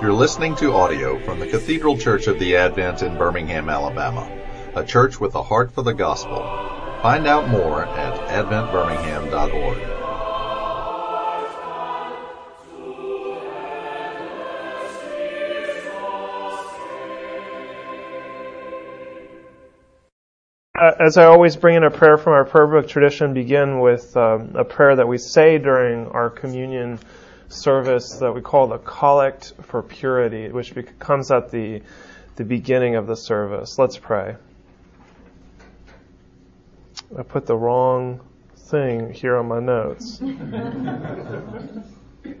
You're listening to audio from the Cathedral Church of the Advent in Birmingham, Alabama, a church with a heart for the gospel. Find out more at adventbirmingham.org. Uh, as I always bring in a prayer from our prayer book tradition, begin with um, a prayer that we say during our communion service that we call the Collect for Purity, which comes at the, the beginning of the service. Let's pray. I put the wrong thing here on my notes.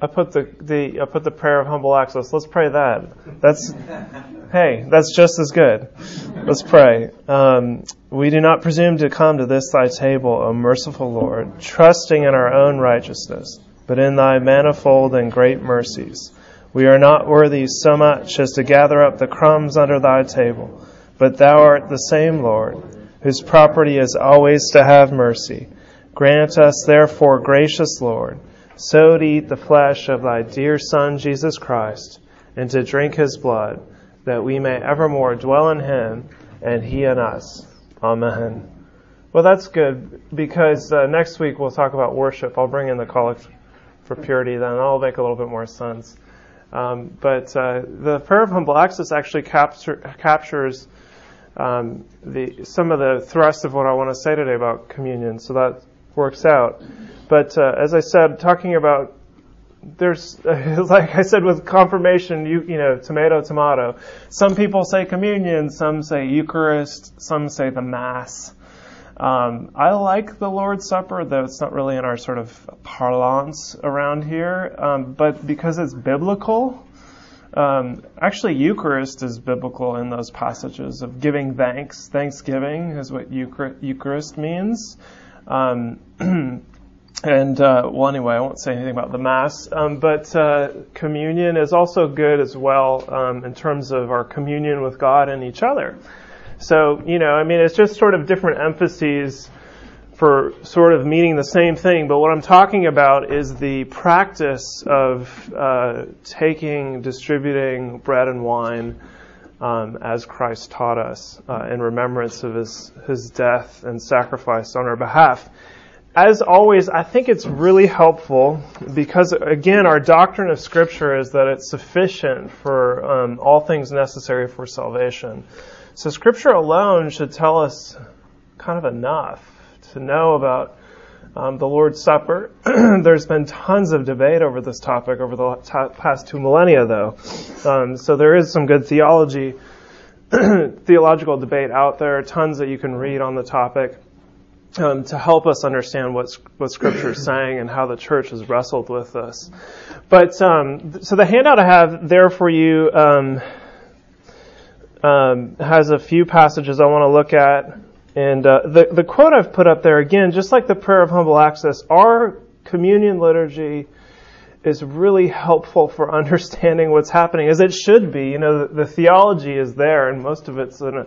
I put the, the I put the prayer of humble access. Let's pray that. That's hey, that's just as good. Let's pray. Um, we do not presume to come to this thy table, O merciful Lord, trusting in our own righteousness but in thy manifold and great mercies. We are not worthy so much as to gather up the crumbs under thy table, but thou art the same Lord, whose property is always to have mercy. Grant us, therefore, gracious Lord, so to eat the flesh of thy dear Son, Jesus Christ, and to drink his blood, that we may evermore dwell in him and he in us. Amen. Well, that's good because uh, next week we'll talk about worship. I'll bring in the collect for purity, then that'll make a little bit more sense. Um, but uh, the prayer of humble access actually capture, captures um, the, some of the thrust of what I want to say today about communion, so that works out. But uh, as I said, talking about there's like I said with confirmation, you you know, tomato tomato. Some people say communion, some say Eucharist, some say the Mass. Um, I like the Lord's Supper, though it's not really in our sort of parlance around here. Um, but because it's biblical, um, actually, Eucharist is biblical in those passages of giving thanks. Thanksgiving is what Eucharist means. Um, and uh, well, anyway, I won't say anything about the Mass, um, but uh, communion is also good as well um, in terms of our communion with God and each other. So, you know, I mean, it's just sort of different emphases for sort of meaning the same thing, but what I'm talking about is the practice of uh, taking, distributing bread and wine um, as Christ taught us uh, in remembrance of his, his death and sacrifice on our behalf. As always, I think it's really helpful because, again, our doctrine of Scripture is that it's sufficient for um, all things necessary for salvation. So Scripture alone should tell us kind of enough to know about um, the Lord's Supper. There's been tons of debate over this topic over the past two millennia, though. Um, so there is some good theology, theological debate out there, tons that you can read on the topic. Um, to help us understand what what Scripture is saying and how the church has wrestled with this. But um, so the handout I have there for you um, um, has a few passages I want to look at. And uh, the, the quote I've put up there, again, just like the prayer of humble access, our communion liturgy is really helpful for understanding what's happening, as it should be. You know, the, the theology is there, and most of it's an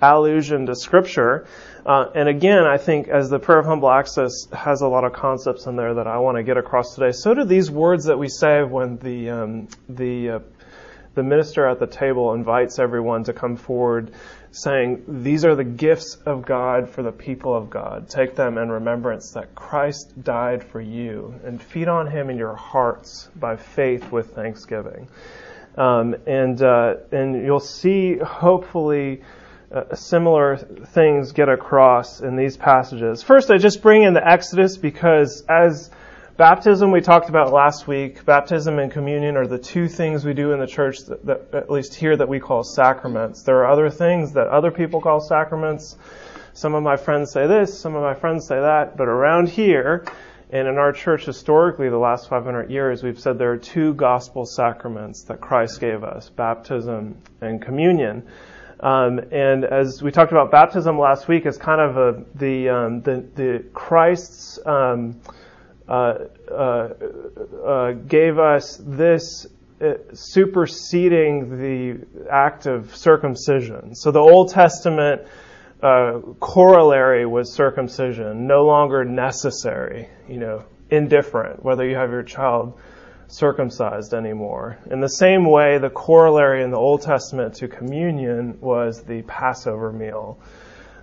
allusion to Scripture. Uh, and again, I think as the prayer of humble access has a lot of concepts in there that I want to get across today, so do these words that we say when the um, the uh, the minister at the table invites everyone to come forward saying, These are the gifts of God for the people of God. Take them in remembrance that Christ died for you and feed on him in your hearts by faith with thanksgiving. Um, and, uh, and you'll see, hopefully, uh, similar things get across in these passages. First, I just bring in the Exodus because as Baptism we talked about last week. Baptism and communion are the two things we do in the church that, that, at least here that we call sacraments. There are other things that other people call sacraments. Some of my friends say this, some of my friends say that, but around here and in our church historically the last 500 years we've said there are two gospel sacraments that Christ gave us, baptism and communion. Um, and as we talked about baptism last week as kind of a, the, um, the, the Christ's um, gave us this superseding the act of circumcision. So the Old Testament uh, corollary was circumcision, no longer necessary, you know, indifferent, whether you have your child circumcised anymore. In the same way, the corollary in the Old Testament to communion was the Passover meal,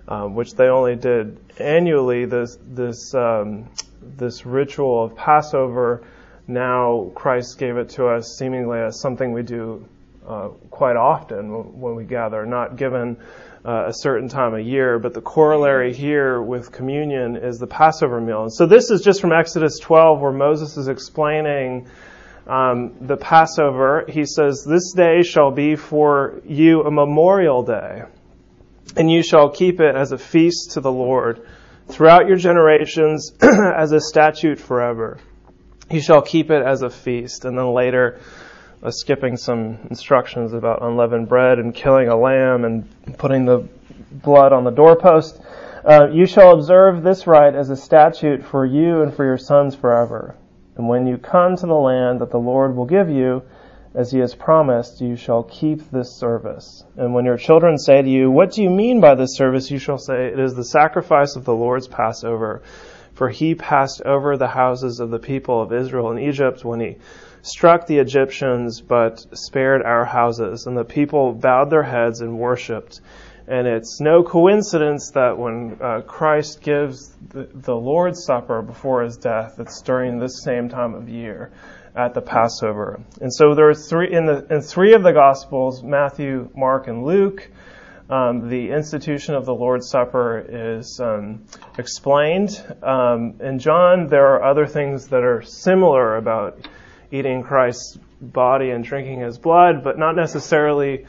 um, which they only did annually. This this um, this ritual of Passover. Now Christ gave it to us seemingly as something we do uh, quite often when we gather, not given uh, a certain time of year, but the corollary here with communion is the Passover meal. And so this is just from Exodus 12 where Moses is explaining um, the Passover. He says, This day shall be for you a memorial day, and you shall keep it as a feast to the Lord throughout your generations as a statute forever. You shall keep it as a feast. And then later, uh, skipping some instructions about unleavened bread and killing a lamb and putting the blood on the doorpost. Uh, you shall observe this rite as a statute for you and for your sons forever. And when you come to the land that the Lord will give you, as he has promised, you shall keep this service. And when your children say to you, What do you mean by this service? you shall say, It is the sacrifice of the Lord's Passover. For he passed over the houses of the people of Israel in Egypt when he struck the Egyptians but spared our houses. And the people bowed their heads and worshiped. And it's no coincidence that when uh, Christ gives the, the, Lord's Supper before his death, it's during this same time of year at the Passover. And so there are three in the in three of the Gospels, Matthew, Mark, and Luke. Um, the institution of the Lord's Supper is um, explained. Um, in John, there are other things that are similar about eating Christ's body and drinking his blood, but not necessarily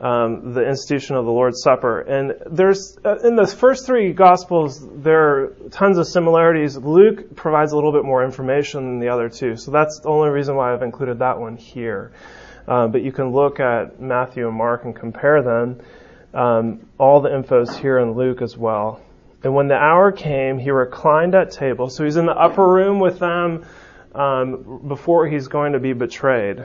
um, the institution of the Lord's Supper. And there's uh, in the first three Gospels there are tons of similarities. Luke provides a little bit more information than the other two, so that's the only reason why I've included that one here. Uh, but you can look at Matthew and Mark and compare them. Um, all the info's here in Luke as well. And when the hour came, he reclined at table. So he's in the upper room with them um, before he's going to be betrayed.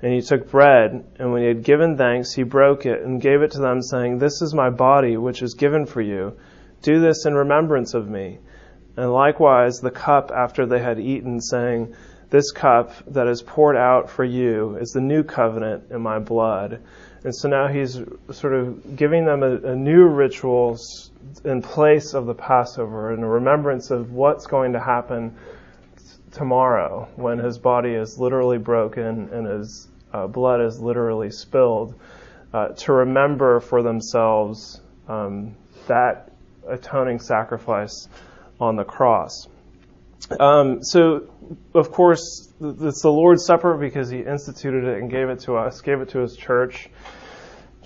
And he took bread, and when he had given thanks, he broke it and gave it to them, saying, This is my body, which is given for you. Do this in remembrance of me. And likewise the cup after they had eaten, saying, This cup that is poured out for you is the new covenant in my blood. And so now he's sort of giving them a, a new ritual in place of the Passover and a remembrance of what's going to happen tomorrow when his body is literally broken and his uh, blood is literally spilled, uh, to remember for themselves um, that atoning sacrifice on the cross. Um, so, of course, it's the Lord's Supper because He instituted it and gave it to us, gave it to His church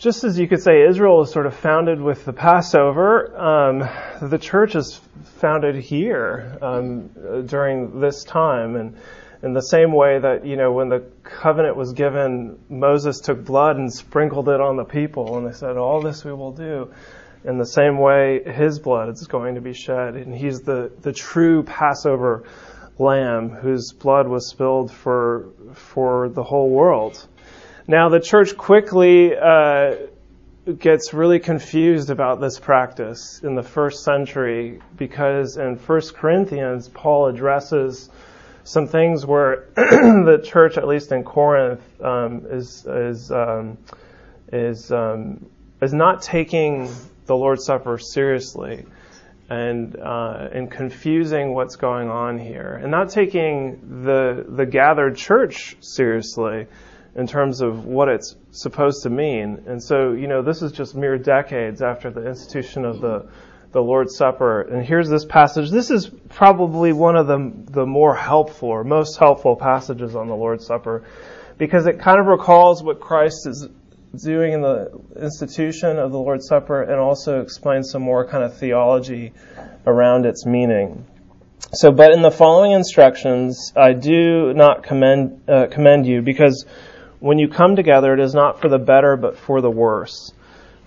just as you could say Israel is sort of founded with the Passover, um, the church is founded here um, during this time, and in the same way that you know when the covenant was given, Moses took blood and sprinkled it on the people, and they said, "All this we will do." In the same way, His blood is going to be shed, and He's the the true Passover lamb whose blood was spilled for for the whole world. Now, the church quickly uh, gets really confused about this practice in the first century because in 1 Corinthians, Paul addresses some things where the church, at least in Corinth, um, is is um, is um, is not taking the Lord's Supper seriously, and uh, and confusing what's going on here, and not taking the the gathered church seriously in terms of what it's supposed to mean. And so, you know, this is just mere decades after the institution of the the Lord's Supper. And here's this passage. This is probably one of the the more helpful or most helpful passages on the Lord's Supper because it kind of recalls what Christ is doing in the institution of the Lord's Supper and also explains some more kind of theology around its meaning. so, but in the following instructions, I do not commend, uh, commend you because when you come together, it is not for the better, but for the worse.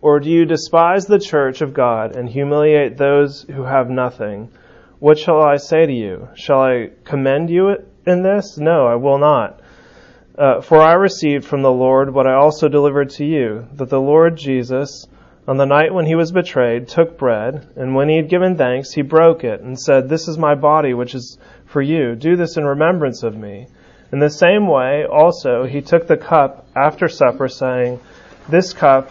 Or do you despise the church of God and humiliate those who have nothing? What shall I say to you? Shall I commend you in this? No, I will not. Uh, for I received from the Lord what I also delivered to you, that the Lord Jesus, on the night when he was betrayed, took bread, and when he had given thanks, he broke it, and said, This is my body, which is for you. Do this in remembrance of me. In the same way, also, he took the cup after supper, saying, This cup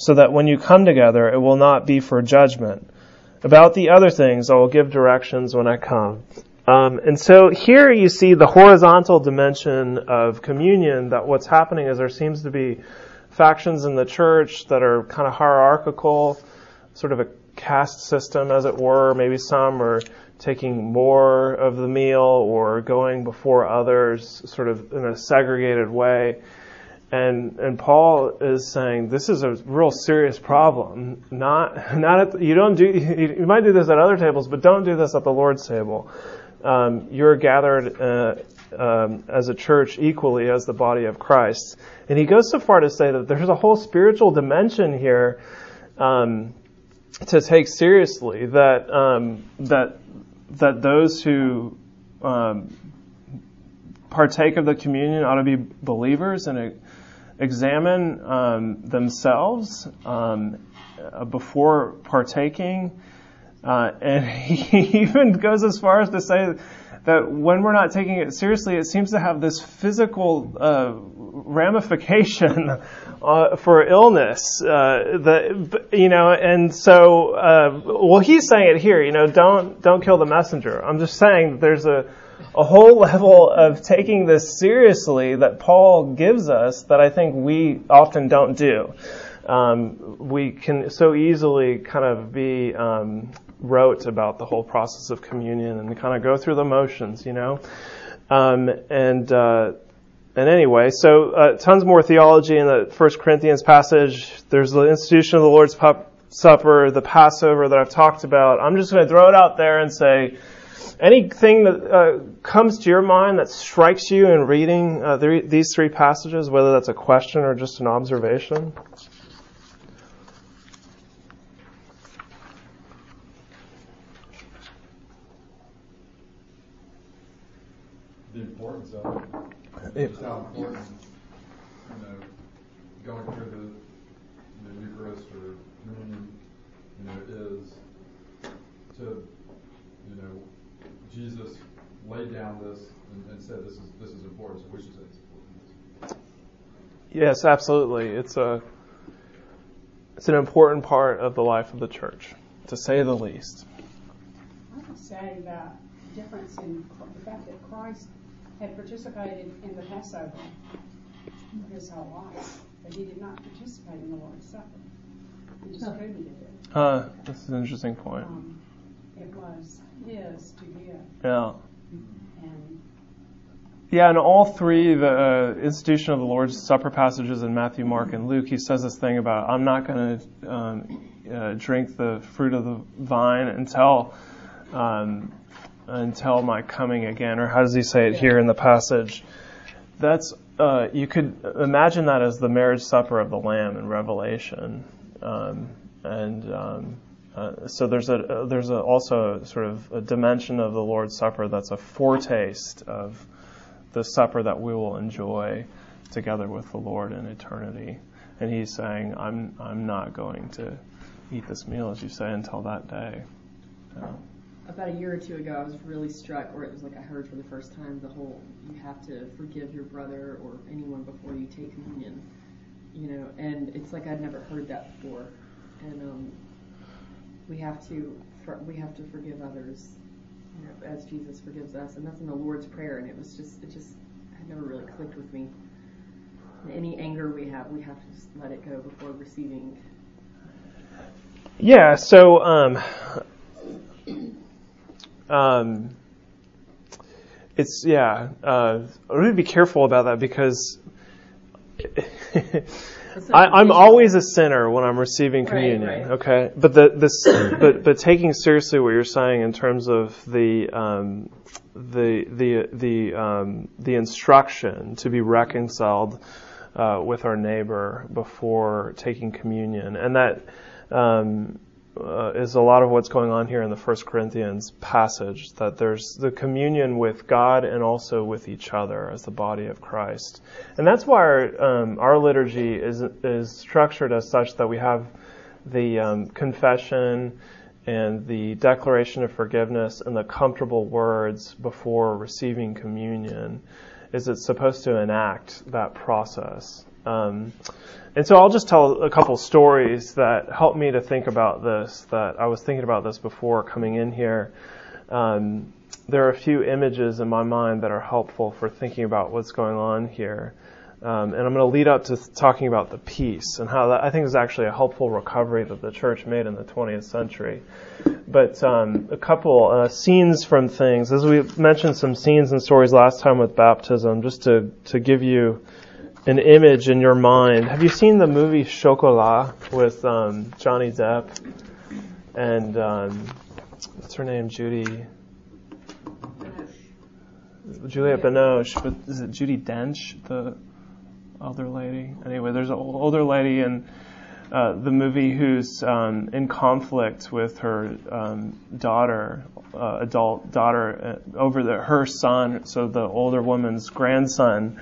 so that when you come together, it will not be for judgment. About the other things, I will give directions when I come. Um, and so here you see the horizontal dimension of communion that what's happening is there seems to be factions in the church that are kind of hierarchical, sort of a caste system, as it were. Maybe some are taking more of the meal or going before others, sort of in a segregated way. And and Paul is saying this is a real serious problem. Not not at, you don't do you might do this at other tables, but don't do this at the Lord's table um, you're gathered uh, um, as a church equally as the body of Christ. And he goes so far to say that there's a whole spiritual dimension here um, to take seriously. That um, that that those who um, partake of the communion ought to be believers and examine um, themselves before partaking. Uh, and he even goes as far as to say that when we're not taking it seriously, it seems to have this physical uh, ramification uh, for illness. Uh, the, you know, and so, uh, well, he's saying it here. You know, don't don't kill the messenger. I'm just saying there's a a whole level of taking this seriously that Paul gives us that I think we often don't do. Um, we can so easily kind of be um, rote about the whole process of communion and kind of go through the motions, you know. Um, and uh, and anyway, so uh, tons more theology in the First Corinthians passage. There's the institution of the Lord's Supper, the Passover that I've talked about. I'm just going to throw it out there and say. Anything that uh, comes to your mind that strikes you in reading uh, these three passages, whether that's a question or just an observation? It, just how important, you know, going through the, the Eucharist or communion, you know, is to, you know, Jesus laid down this and, and said this is this is important, so we should say it's important. Yes, absolutely. It's a it's an important part of the life of the church, to say the least. I would say that difference in the fact that Christ had participated in the Passover his whole life, but he did not participate in the Lord's Supper. He distributed it. Uh, that's an interesting point. Um, it was his to give. Yeah. And Yeah, in all three, the uh, institution of the Lord's Supper passages in Matthew, Mark, and Luke, he says this thing about, I'm not going to um, uh, drink the fruit of the vine until um, until my coming again. Or how does he say it here in the passage? That's uh, you could imagine that as the marriage supper of the Lamb in Revelation, um, and um, uh, so there's a uh, there's a, also a, sort of a dimension of the Lord's Supper that's a foretaste of the supper that we will enjoy together with the Lord in eternity. And he's saying, I'm, I'm not going to eat this meal, as you say, until that day. Yeah. About a year or two ago, I was really struck, or it was like I heard for the first time the whole you have to forgive your brother or anyone before you take communion. You know, and it's like I'd never heard that before. And um, we have to for, we have to forgive others you know, as Jesus forgives us, and that's in the Lord's Prayer. And it was just, it just had never really clicked with me. And any anger we have, we have to just let it go before receiving. Yeah. So, um, um, it's yeah. Uh, I really be careful about that because. I, am always a sinner when I'm receiving communion. Right, right. Okay, but the this but but taking seriously what you're saying in terms of the um, the the the um, the instruction to be reconciled uh, with our neighbor before taking communion, and that um, uh, is a lot of what's going on here in the First Corinthians passage. That there's the communion with God and also with each other as the body of Christ, and that's why our, um, our liturgy is is structured as such that we have the um, confession and the declaration of forgiveness and the comfortable words before receiving communion. Is it supposed to enact that process. Um, and so I'll just tell a couple stories that helped me to think about this, that I was thinking about this before coming in here. Um, there are a few images in my mind that are helpful for thinking about what's going on here. Um, and I'm going to lead up to talking about the peace and how that I think is actually a helpful recovery that the church made in the 20th century. But um, a couple uh, scenes from things, as we mentioned some scenes and stories last time with baptism, just to to give you an image in your mind. Have you seen the movie Chocolat with um, Johnny Depp and um, what's her name? Judy. Juliette Binoche, but is it Judi Dench, the older lady? Anyway, there's an older lady in uh, the movie who's um, in conflict with her um, daughter, uh, adult daughter, uh, over the, her son, so the older woman's grandson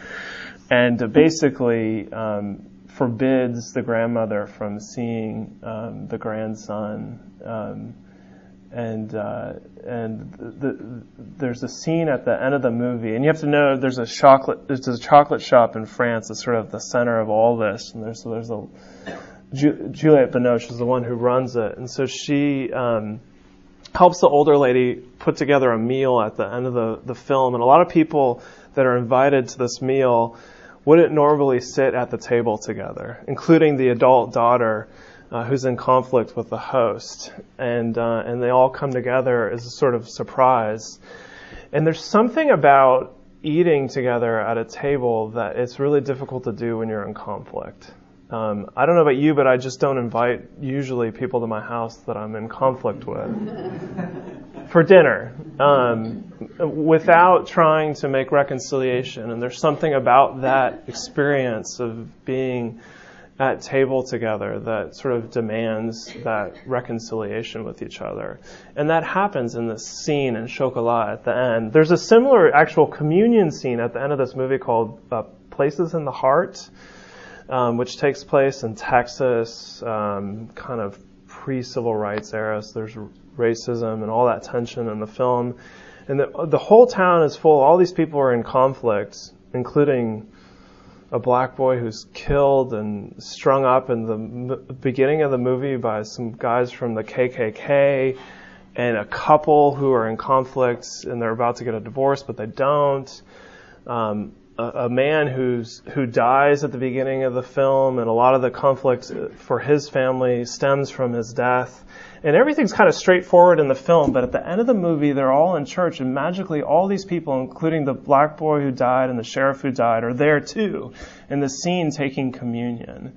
and basically um, forbids the grandmother from seeing um, the grandson. Um, and uh, and the, the, there's a scene at the end of the movie, and you have to know there's a chocolate there's a chocolate shop in France that's sort of the center of all this, and there's there's a Ju- Juliette Binoche is the one who runs it, and so she um, helps the older lady put together a meal at the end of the the film, and a lot of people that are invited to this meal wouldn't normally sit at the table together, including the adult daughter uh, who's in conflict with the host. And, uh, and they all come together as a sort of surprise. And there's something about eating together at a table that it's really difficult to do when you're in conflict. Um, I don't know about you, but I just don't invite usually people to my house that I'm in conflict with for dinner um, without trying to make reconciliation. And there's something about that experience of being at table together that sort of demands that reconciliation with each other. And that happens in this scene in Chocolat at the end. There's a similar actual communion scene at the end of this movie called uh, Places in the Heart um, which takes place in Texas, um, kind of pre-civil rights era. So there's racism and all that tension in the film, and the the whole town is full. All these people are in conflict, including a black boy who's killed and strung up in the beginning of the movie by some guys from the KKK, and a couple who are in conflict and they're about to get a divorce but they don't. Um, a, man who's who dies at the beginning of the film, and a lot of the conflict for his family stems from his death. And everything's kind of straightforward in the film, but at the end of the movie, they're all in church, and magically, all these people, including the black boy who died and the sheriff who died, are there too in the scene taking communion.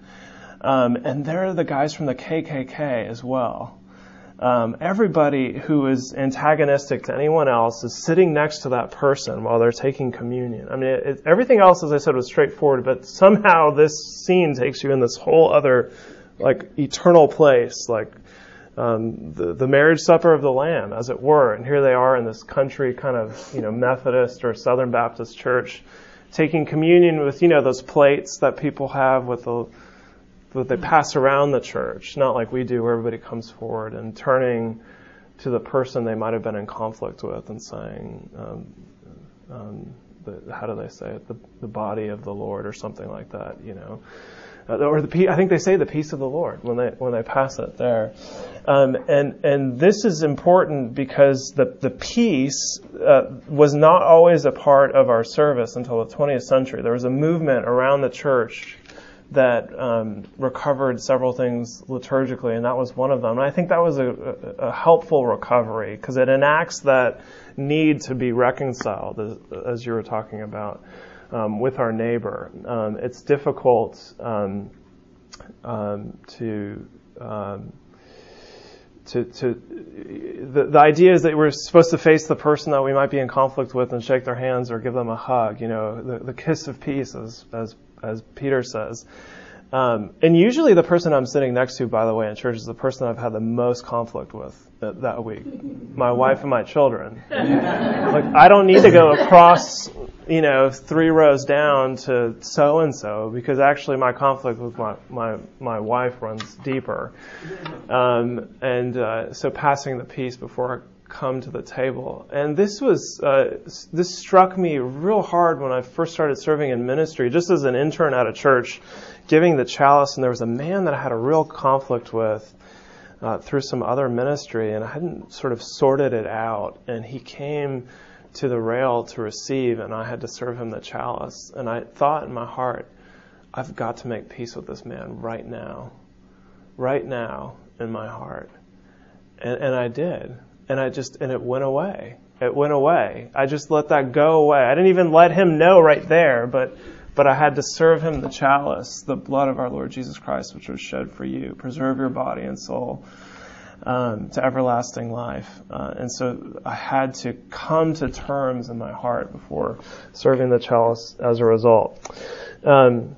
Um, and they're the guys from the KKK as well. Um, everybody who is antagonistic to anyone else is sitting next to that person while they're taking communion. I mean, it, it, everything else, as I said, was straightforward, but somehow this scene takes you in this whole other, like, eternal place, like um, the, the marriage supper of the Lamb, as it were. And here they are in this country kind of, you know, Methodist or Southern Baptist church, taking communion with, you know, those plates that people have with the that they pass around the church, not like we do where everybody comes forward and turning to the person they might have been in conflict with and saying, um, um, the, how do they say it, the, the body of the Lord or something like that, you know. Uh, or the I think they say the peace of the Lord when they when they pass it there, um, and and this is important because the the peace uh, was not always a part of our service until the 20th century. There was a movement around the church that um, recovered several things liturgically, and that was one of them. And I think that was a, a helpful recovery because it enacts that need to be reconciled, as, as you were talking about, um, with our neighbor. Um, it's difficult um, um, to. Um, to, to the, the idea is that we're supposed to face the person that we might be in conflict with and shake their hands or give them a hug, you know, the, the kiss of peace, as, as as Peter says. Um, and usually the person I'm sitting next to, by the way, in church is the person I've had the most conflict with that, that week. My wife and my children. like, I don't need to go across, you know, three rows down to so and so because actually my conflict with my, my, my wife runs deeper. Um, and, uh, so passing the peace before come to the table. And this was uh, this struck me real hard when I first started serving in ministry, just as an intern at a church, giving the chalice. And there was a man that I had a real conflict with uh, through some other ministry, and I hadn't sort of sorted it out. And he came to the rail to receive, and I had to serve him the chalice. And I thought in my heart, I've got to make peace with this man right now, right now in my heart. And, and I did and I just and it went away. It went away. I just let that go away. I didn't even let him know right there, but but I had to serve him the chalice, the blood of our Lord Jesus Christ, which was shed for you. Preserve your body and soul um, to everlasting life. Uh, and so I had to come to terms in my heart before serving the chalice as a result. Um,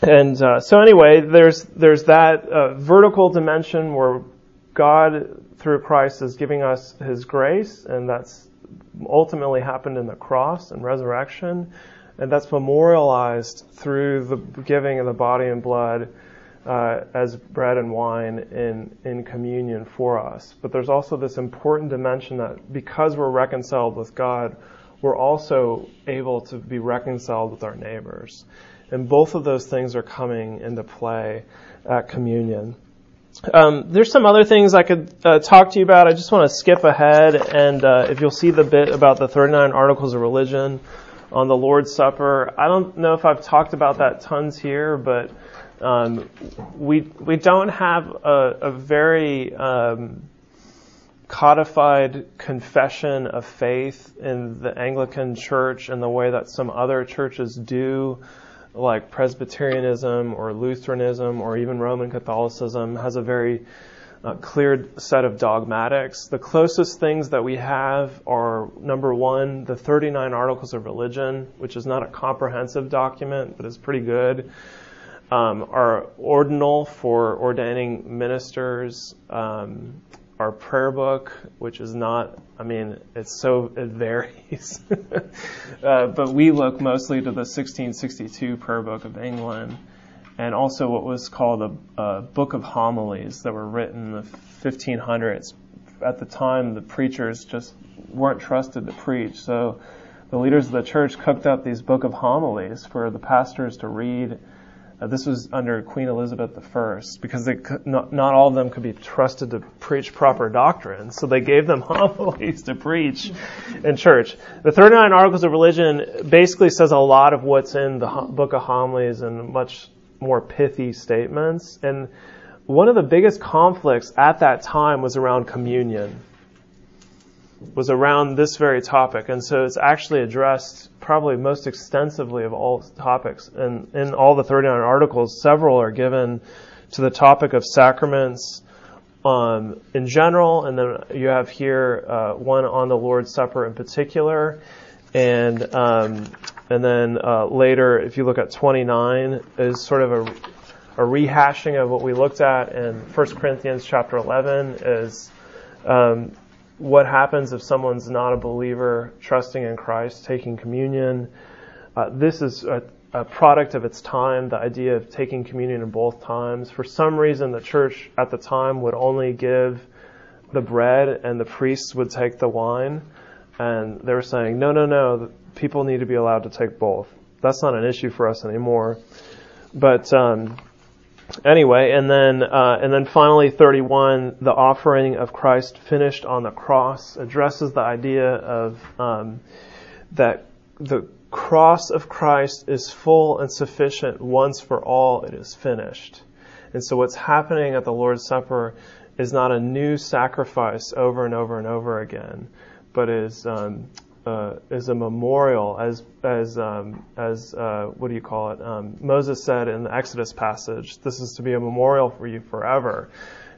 and uh, so anyway, there's there's that uh, vertical dimension where God through Christ is giving us His grace, and that's ultimately happened in the cross and resurrection, and that's memorialized through the giving of the body and blood uh, as bread and wine in in communion for us. But there's also this important dimension that because we're reconciled with God, we're also able to be reconciled with our neighbors, and both of those things are coming into play at communion. Um, there's some other things I could uh, talk to you about. I just want to skip ahead, and uh, if you'll see the bit about the 39 articles of religion on the Lord's Supper, I don't know if I've talked about that tons here, but um, we we don't have a, a very um, codified confession of faith in the Anglican Church in the way that some other churches do like Presbyterianism or Lutheranism or even Roman Catholicism has a very uh, clear set of dogmatics. The closest things that we have are number one, the 39 Articles of Religion, which is not a comprehensive document, but is pretty good. Um, our ordinal for ordaining ministers, um, our prayer book, which is not, I mean, it's so, it varies. uh, but we look mostly to the 1662 prayer book of England and also what was called a, a book of homilies that were written in the 1500s. At the time, the preachers just weren't trusted to preach. So the leaders of the church cooked up these book of homilies for the pastors to read Uh, this was under Queen Elizabeth I because they could, not, not all of them could be trusted to preach proper doctrine. So they gave them homilies to preach in church. The 39 Articles of Religion basically says a lot of what's in the Book of Homilies and much more pithy statements. And one of the biggest conflicts at that time was around communion was around this very topic. And so it's actually addressed probably most extensively of all topics. And in all the 39 articles, several are given to the topic of sacraments um, in general. And then you have here uh, one on the Lord's Supper in particular. And, um, and then uh, later, if you look at 29, is sort of a, a rehashing of what we looked at in 1 Corinthians chapter 11 is um, what happens if someone's not a believer, trusting in Christ, taking communion. Uh, this is a, a, product of its time, the idea of taking communion in both times. For some reason, the church at the time would only give the bread and the priests would take the wine. And they were saying, no, no, no, people need to be allowed to take both. That's not an issue for us anymore. But um, anyway, and then uh, and then finally, 31, the offering of Christ finished on the cross addresses the idea of um, that the cross of Christ is full and sufficient once for all. It is finished, and so what's happening at the Lord's Supper is not a new sacrifice over and over and over again, but is um, uh, is a memorial, as as um, as uh, what do you call it? Um, Moses said in the Exodus passage, "This is to be a memorial for you forever."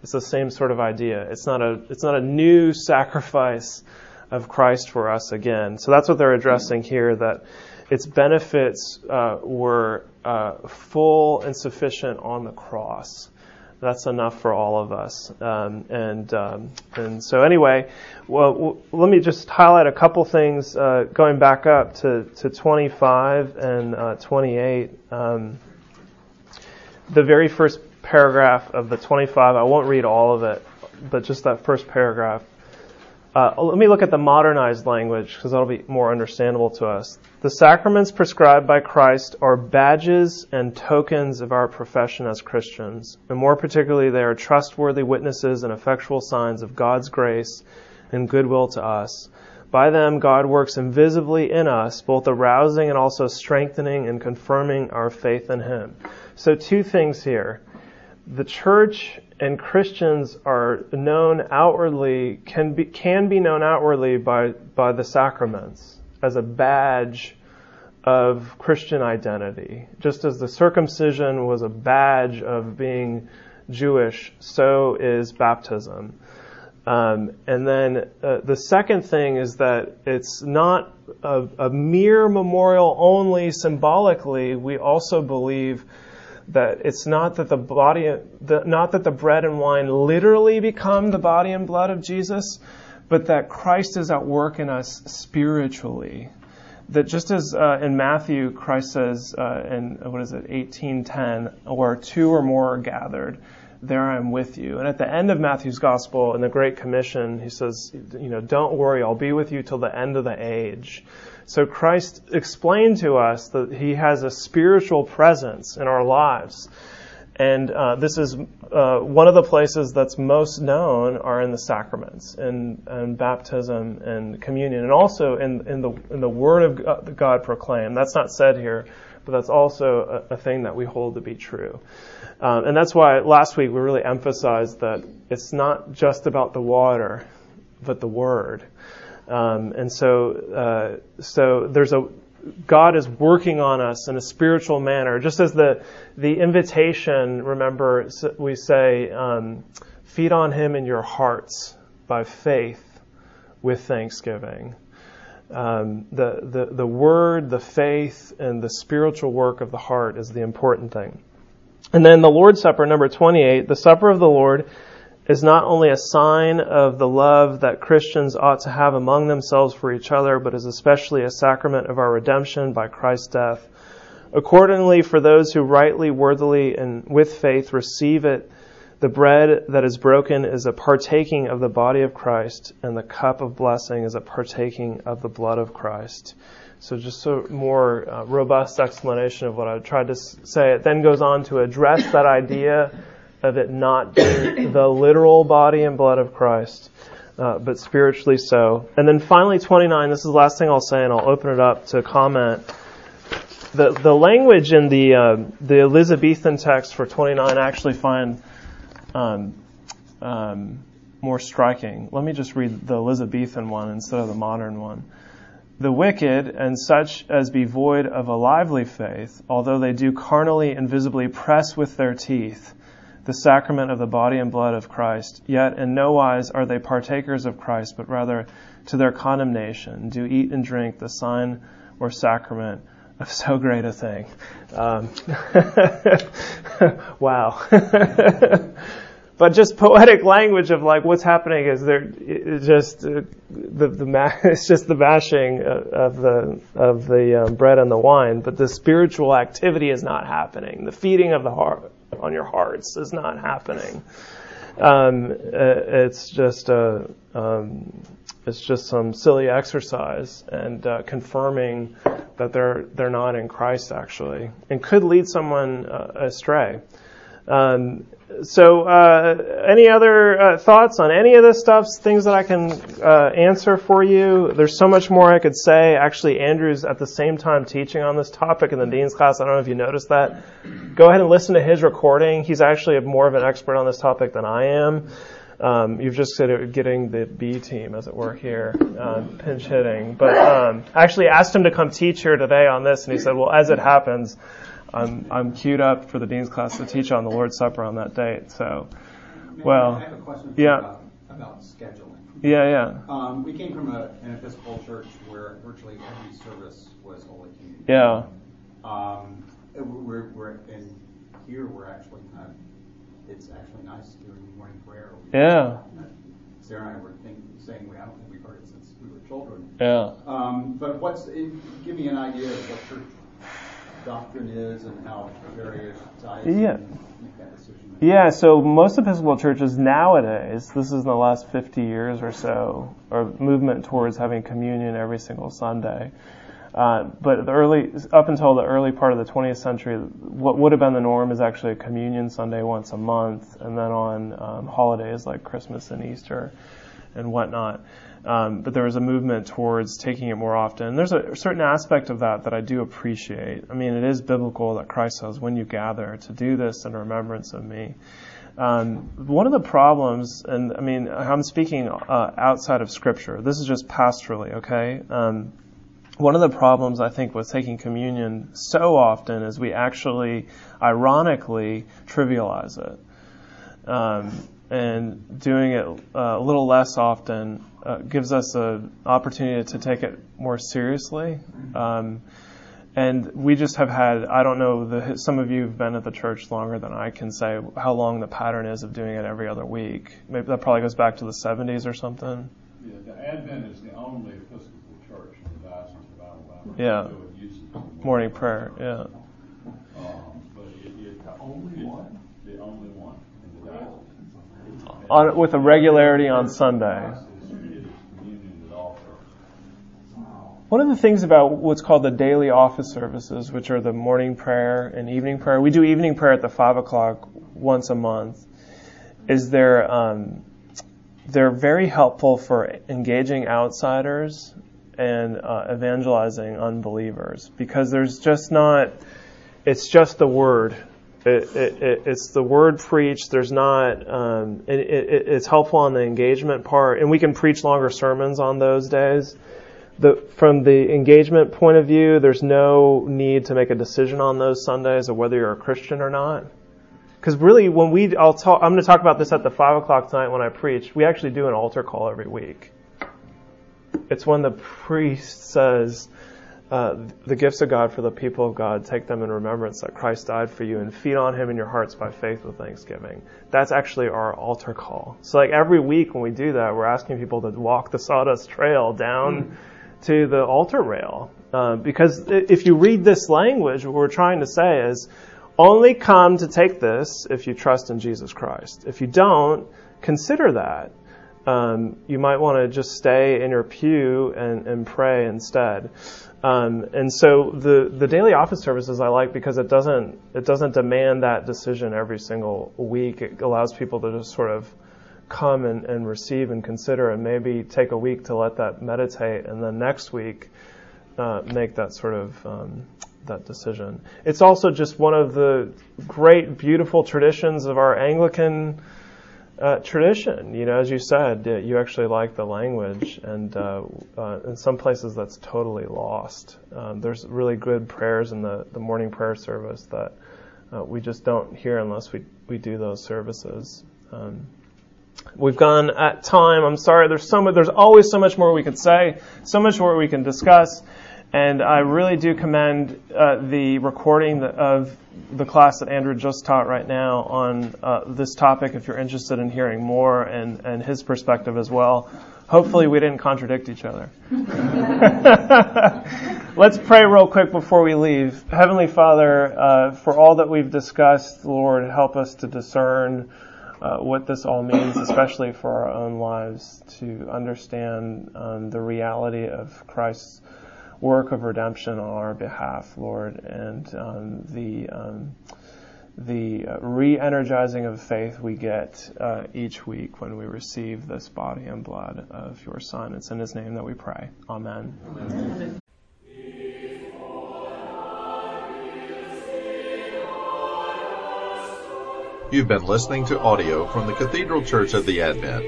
It's the same sort of idea. It's not a it's not a new sacrifice of Christ for us again. So that's what they're addressing here. That its benefits uh, were uh, full and sufficient on the cross that's enough for all of us. Um, and um, and so anyway, well, w- let me just highlight a couple things uh, going back up to, to 25 and uh, 28. Um, the very first paragraph of the 25, I won't read all of it, but just that first paragraph. Uh, let me look at the modernized language because that'll be more understandable to us. The sacraments prescribed by Christ are badges and tokens of our profession as Christians, and more particularly, they are trustworthy witnesses and effectual signs of God's grace and goodwill to us. By them, God works invisibly in us, both arousing and also strengthening and confirming our faith in Him. So, two things here. The church and Christians are known outwardly, can be, can be known outwardly by, by the sacraments as a badge of Christian identity. Just as the circumcision was a badge of being Jewish, so is baptism. Um, and then uh, the second thing is that it's not a, a mere memorial only symbolically. We also believe that it's not that the body, the, not that the bread and wine literally become the body and blood of Jesus, but that Christ is at work in us spiritually. That just as uh, in Matthew, Christ says uh, in what is it, 18:10, where two or more are gathered, there I am with you. And at the end of Matthew's gospel, in the Great Commission, he says, you know, don't worry, I'll be with you till the end of the age. So Christ explained to us that he has a spiritual presence in our lives and uh, this is uh, one of the places that's most known are in the sacraments, in, in baptism and communion, and also in, in, the, in the Word of God proclaimed. That's not said here, but that's also a, a thing that we hold to be true. Um, and that's why last week we really emphasized that it's not just about the water, but the Word. Um, and so, uh, so there's a God is working on us in a spiritual manner. Just as the, the invitation, remember, we say, um, feed on Him in your hearts by faith with thanksgiving. Um, the, the, the word, the faith, and the spiritual work of the heart is the important thing. And then the Lord's Supper, number 28, the supper of the Lord is not only a sign of the love that Christians ought to have among themselves for each other, but is especially a sacrament of our redemption by Christ's death. Accordingly, for those who rightly, worthily, and with faith receive it, the bread that is broken is a partaking of the body of Christ, and the cup of blessing is a partaking of the blood of Christ. So just a more uh, robust explanation of what I tried to say. It then goes on to address that idea of it not being the literal body and blood of Christ, uh, but spiritually so. And then finally, 29. This is the last thing I'll say, and I'll open it up to comment. The the language in the uh, the Elizabethan text for 29 I actually find um, um, more striking. Let me just read the Elizabethan one instead of the modern one. The wicked and such as be void of a lively faith, although they do carnally and visibly press with their teeth the sacrament of the body and blood of Christ, yet in no wise are they partakers of Christ, but rather to their condemnation do eat and drink the sign or sacrament of so great a thing. Um, wow. but just poetic language of like what's happening is there just uh, the the it's just the mashing of the of the um, bread and the wine, but the spiritual activity is not happening. The feeding of the heart on your hearts is not happening. Um, uh, it's just a um, it's just some silly exercise and uh, confirming that they're they're not in Christ actually, and could lead someone uh, astray. Um, so, uh, any other uh, thoughts on any of this stuff? Things that I can uh, answer for you? There's so much more I could say. Actually, Andrew's at the same time teaching on this topic in the dean's class. I don't know if you noticed that. Go ahead and listen to his recording. He's actually more of an expert on this topic than I am. Um, you've just said it, getting the B team, as it were, here, um, pinch hitting. But um, I actually asked him to come teach here today on this, and he said, "Well, as it happens." I'm I'm queued up for the dean's class to teach on the Lord's Supper on that date. So, well, I have a question yeah. about, about scheduling. Yeah, yeah. Um, we came from a, an Episcopal church where virtually every service was Holy Communion. Yeah. Um, we're, we're in here. We're actually kind of. It's actually nice doing morning prayer. Yeah. Sarah and I were think, saying we haven't think we've heard it since we were children. Yeah. Um, but what's give me an idea of what church doctrine is and how various sides Yeah. make that decision. Yeah, so most Episcopal churches nowadays, this is in the last 50 years or so, are movement towards having communion every single Sunday. Uh, but the early, up until the early part of the 20th century, what would have been the norm is actually a communion Sunday once a month, and then on um, holidays like Christmas and Easter and whatnot. Um, but there was a movement towards taking it more often. There's a certain aspect of that that I do appreciate. I mean, it is biblical that Christ says, when you gather, to do this in remembrance of me. Um, one of the problems, and I mean, I'm speaking uh, outside of Scripture. This is just pastorally, okay? Um, one of the problems I think with taking communion so often is we actually, ironically, trivialize it. Um, and doing it uh, a little less often uh, gives us an opportunity to take it more seriously. Um, and we just have had, I don't know, the, some of you have been at the church longer than I can say how long the pattern is of doing it every other week. Maybe that probably goes back to the 70s or something. Yeah, the Advent is the only Episcopal church in the Diocese of Alabama. Yeah. So it uses Morning prayer, yeah. Um, but it, it's the only one, the only one in the diocese. On, with a regularity on Sunday. One of the things about what's called the daily office services, which are the morning prayer and evening prayer, we do evening prayer at the five o'clock once a month, is they're um, they're very helpful for engaging outsiders and uh, evangelizing unbelievers because there's just not it's just the word it, it, it, it's the word preached. There's not. Um, it, it's helpful on the engagement part, and we can preach longer sermons on those days. The, from the engagement point of view, there's no need to make a decision on those Sundays of whether you're a Christian or not. Because really, when we, I'll talk, I'm going to talk about this at the five o'clock tonight when I preach. We actually do an altar call every week. It's when the priest says, uh, the gifts of God for the people of God, take them in remembrance that Christ died for you and feed on Him in your hearts by faith with thanksgiving. That's actually our altar call. So like every week when we do that, we're asking people to walk the sawdust trail down mm. to the altar rail. Uh, because if you read this language, what we're trying to say is, only come to take this if you trust in Jesus Christ. If you don't, consider that. Um, you might want to just stay in your pew and, and pray instead. Um, and so the, the daily office services I like because it doesn't it doesn't demand that decision every single week. It allows people to just sort of come and, and receive and consider and maybe take a week to let that meditate and then next week uh, make that sort of um, that decision. It's also just one of the great, beautiful traditions of our Anglican uh, tradition. You know, as you said, uh, you actually like the language, and uh, uh, in some places that's totally lost. Um, there's really good prayers in the, the morning prayer service that uh, we just don't hear unless we, we do those services. Um, we've gone at time. I'm sorry. There's so much. There's always so much more we could say. So much more we can discuss. And I really do commend uh, the recording of the class that Andrew just taught right now on uh, this topic if you're interested in hearing more and, and his perspective as well. Hopefully, we didn't contradict each other. Let's pray real quick before we leave. Heavenly Father, uh, for all that we've discussed, Lord, help us to discern uh, what this all means, especially for our own lives, to understand um, the reality of Christ's work of redemption on our behalf, Lord, and um, the um, the re-energizing of faith we get uh, each week when we receive this body and blood of your Son. It's in His name that we pray. Amen. Amen. You've been listening to audio from the Cathedral Church of the Advent.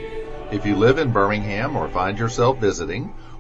If you live in Birmingham or find yourself visiting,